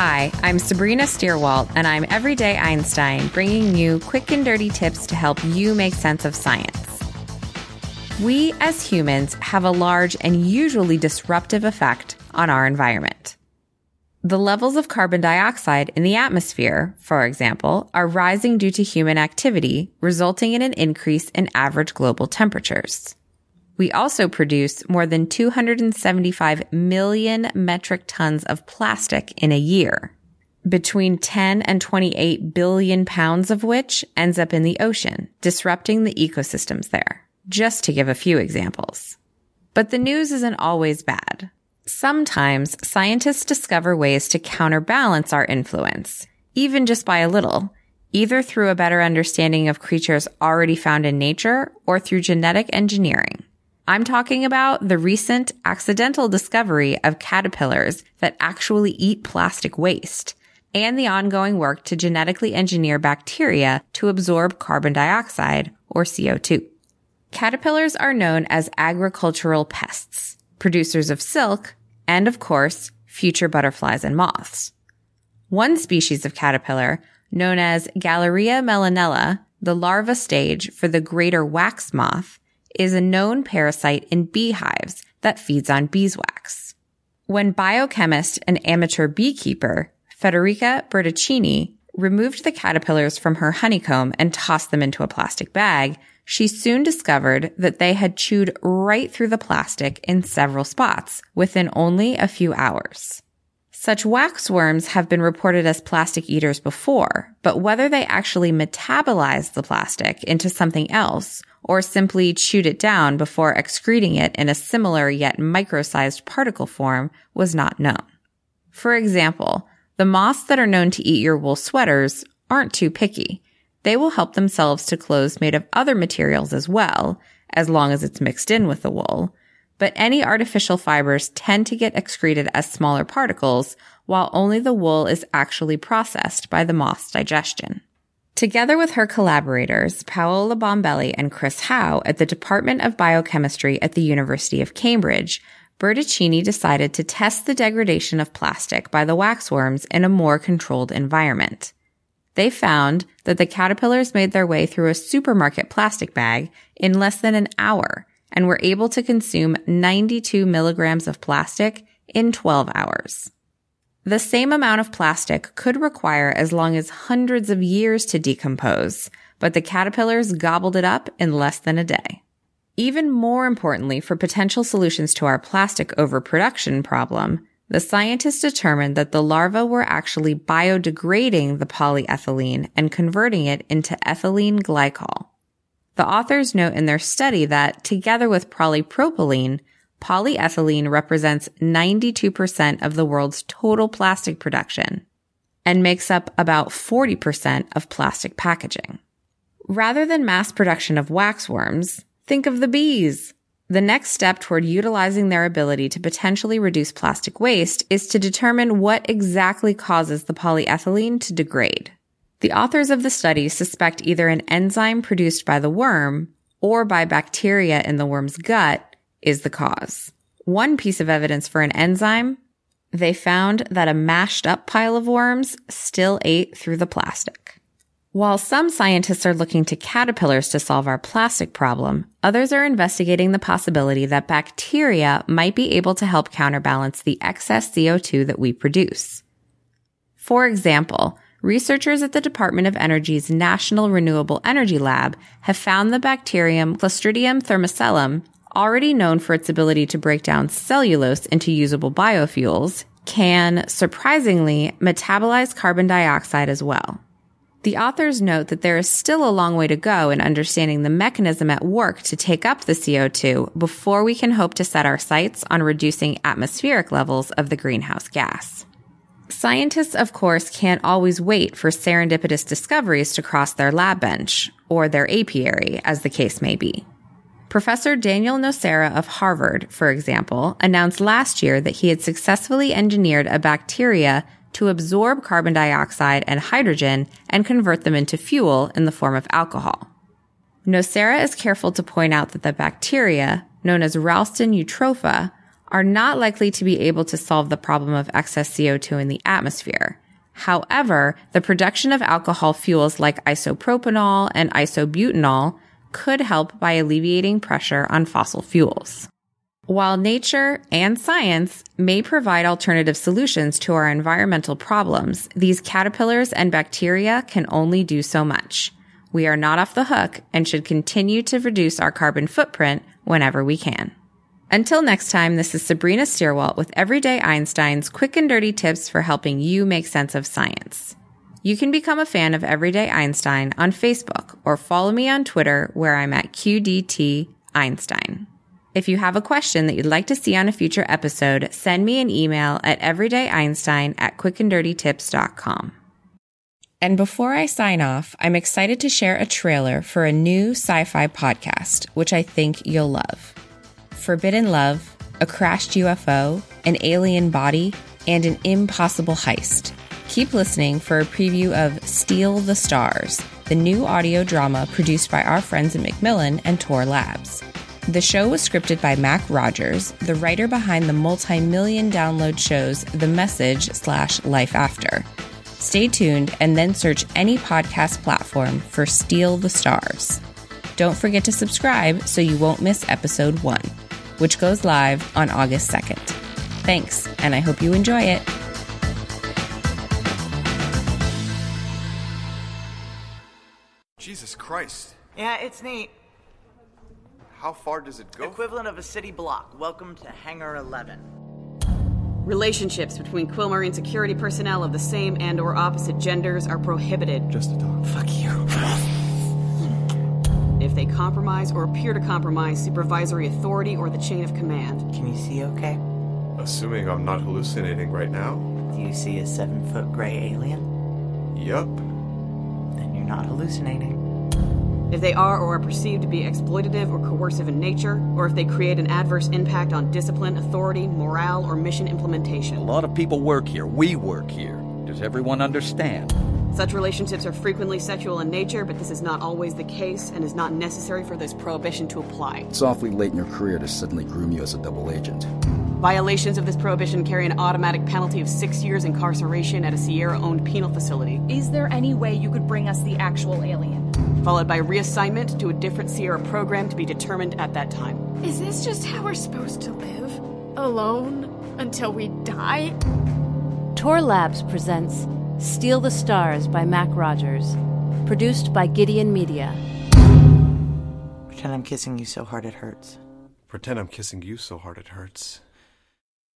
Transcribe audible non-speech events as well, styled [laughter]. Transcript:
Hi, I'm Sabrina Stierwalt, and I'm Everyday Einstein, bringing you quick and dirty tips to help you make sense of science. We as humans have a large and usually disruptive effect on our environment. The levels of carbon dioxide in the atmosphere, for example, are rising due to human activity, resulting in an increase in average global temperatures. We also produce more than 275 million metric tons of plastic in a year, between 10 and 28 billion pounds of which ends up in the ocean, disrupting the ecosystems there, just to give a few examples. But the news isn't always bad. Sometimes scientists discover ways to counterbalance our influence, even just by a little, either through a better understanding of creatures already found in nature or through genetic engineering. I'm talking about the recent accidental discovery of caterpillars that actually eat plastic waste and the ongoing work to genetically engineer bacteria to absorb carbon dioxide or CO2. Caterpillars are known as agricultural pests, producers of silk, and of course, future butterflies and moths. One species of caterpillar, known as Galleria mellonella, the larva stage for the greater wax moth, is a known parasite in beehives that feeds on beeswax. When biochemist and amateur beekeeper Federica Bertocchini removed the caterpillars from her honeycomb and tossed them into a plastic bag, she soon discovered that they had chewed right through the plastic in several spots within only a few hours. Such waxworms have been reported as plastic eaters before, but whether they actually metabolized the plastic into something else or simply chewed it down before excreting it in a similar yet micro-sized particle form was not known. For example, the moths that are known to eat your wool sweaters aren't too picky. They will help themselves to clothes made of other materials as well, as long as it's mixed in with the wool. But any artificial fibers tend to get excreted as smaller particles, while only the wool is actually processed by the moth's digestion. Together with her collaborators, Paola Bombelli and Chris Howe at the Department of Biochemistry at the University of Cambridge, Bertocchini decided to test the degradation of plastic by the waxworms in a more controlled environment. They found that the caterpillars made their way through a supermarket plastic bag in less than an hour and were able to consume 92 milligrams of plastic in 12 hours. The same amount of plastic could require as long as hundreds of years to decompose, but the caterpillars gobbled it up in less than a day. Even more importantly for potential solutions to our plastic overproduction problem, the scientists determined that the larvae were actually biodegrading the polyethylene and converting it into ethylene glycol. The authors note in their study that together with polypropylene, polyethylene represents 92% of the world's total plastic production and makes up about 40% of plastic packaging. Rather than mass production of waxworms, think of the bees. The next step toward utilizing their ability to potentially reduce plastic waste is to determine what exactly causes the polyethylene to degrade. The authors of the study suspect either an enzyme produced by the worm or by bacteria in the worm's gut is the cause. One piece of evidence for an enzyme, they found that a mashed up pile of worms still ate through the plastic. While some scientists are looking to caterpillars to solve our plastic problem, others are investigating the possibility that bacteria might be able to help counterbalance the excess CO2 that we produce. For example, researchers at the Department of Energy's National Renewable Energy Lab have found the bacterium Clostridium thermocellum already known for its ability to break down cellulose into usable biofuels, can surprisingly metabolize carbon dioxide as well. The authors note that there is still a long way to go in understanding the mechanism at work to take up the CO2 before we can hope to set our sights on reducing atmospheric levels of the greenhouse gas. Scientists, of course, can't always wait for serendipitous discoveries to cross their lab bench, or their apiary, as the case may be. Professor Daniel Nocera of Harvard, for example, announced last year that he had successfully engineered a bacteria to absorb carbon dioxide and hydrogen and convert them into fuel in the form of alcohol. Nocera is careful to point out that the bacteria, known as Ralstonia eutropha, are not likely to be able to solve the problem of excess CO2 in the atmosphere. However, the production of alcohol fuels like isopropanol and isobutanol could help by alleviating pressure on fossil fuels. While nature and science may provide alternative solutions to our environmental problems, these caterpillars and bacteria can only do so much. We are not off the hook and should continue to reduce our carbon footprint whenever we can. Until next time, this is Sabrina Stierwalt with Everyday Einstein's quick and dirty tips for helping you make sense of science. You can become a fan of Everyday Einstein on Facebook or follow me on Twitter where I'm at QDT Einstein. If you have a question that you'd like to see on a future episode, send me an email at everydayeinstein at quickanddirtytips.com. And before I sign off, I'm excited to share a trailer for a new sci fi podcast, which I think you'll love Forbidden Love, a crashed UFO, an alien body, and an impossible heist. Keep listening for a preview of Steal the Stars, the new audio drama produced by our friends at Macmillan and Tor Labs. The show was scripted by Mac Rogers, the writer behind the multi million download shows The Message slash Life After. Stay tuned and then search any podcast platform for Steal the Stars. Don't forget to subscribe so you won't miss episode one, which goes live on August 2nd. Thanks, and I hope you enjoy it. Jesus Christ. Yeah, it's neat. How far does it go? Equivalent of a city block. Welcome to Hangar 11. Relationships between Quill Marine security personnel of the same and or opposite genders are prohibited. Just a dog. Fuck you. [laughs] If they compromise or appear to compromise supervisory authority or the chain of command. Can you see okay? Assuming I'm not hallucinating right now. Do you see a seven foot gray alien? Yup. Then you're not hallucinating. If they are or are perceived to be exploitative or coercive in nature, or if they create an adverse impact on discipline, authority, morale, or mission implementation. A lot of people work here. We work here. Does everyone understand? Such relationships are frequently sexual in nature, but this is not always the case and is not necessary for this prohibition to apply. It's awfully late in your career to suddenly groom you as a double agent. Violations of this prohibition carry an automatic penalty of six years incarceration at a Sierra owned penal facility, Is there any way you could bring us the actual alien? followed by reassignment to a different Sierra program to be determined at that time. Is this just how we're supposed to live? Alone until we die? Tor Labs presents Steal the Stars by Mac Rogers, produced by Gideon Media. Pretend I'm kissing you so hard it hurts. Pretend I'm kissing you so hard it hurts.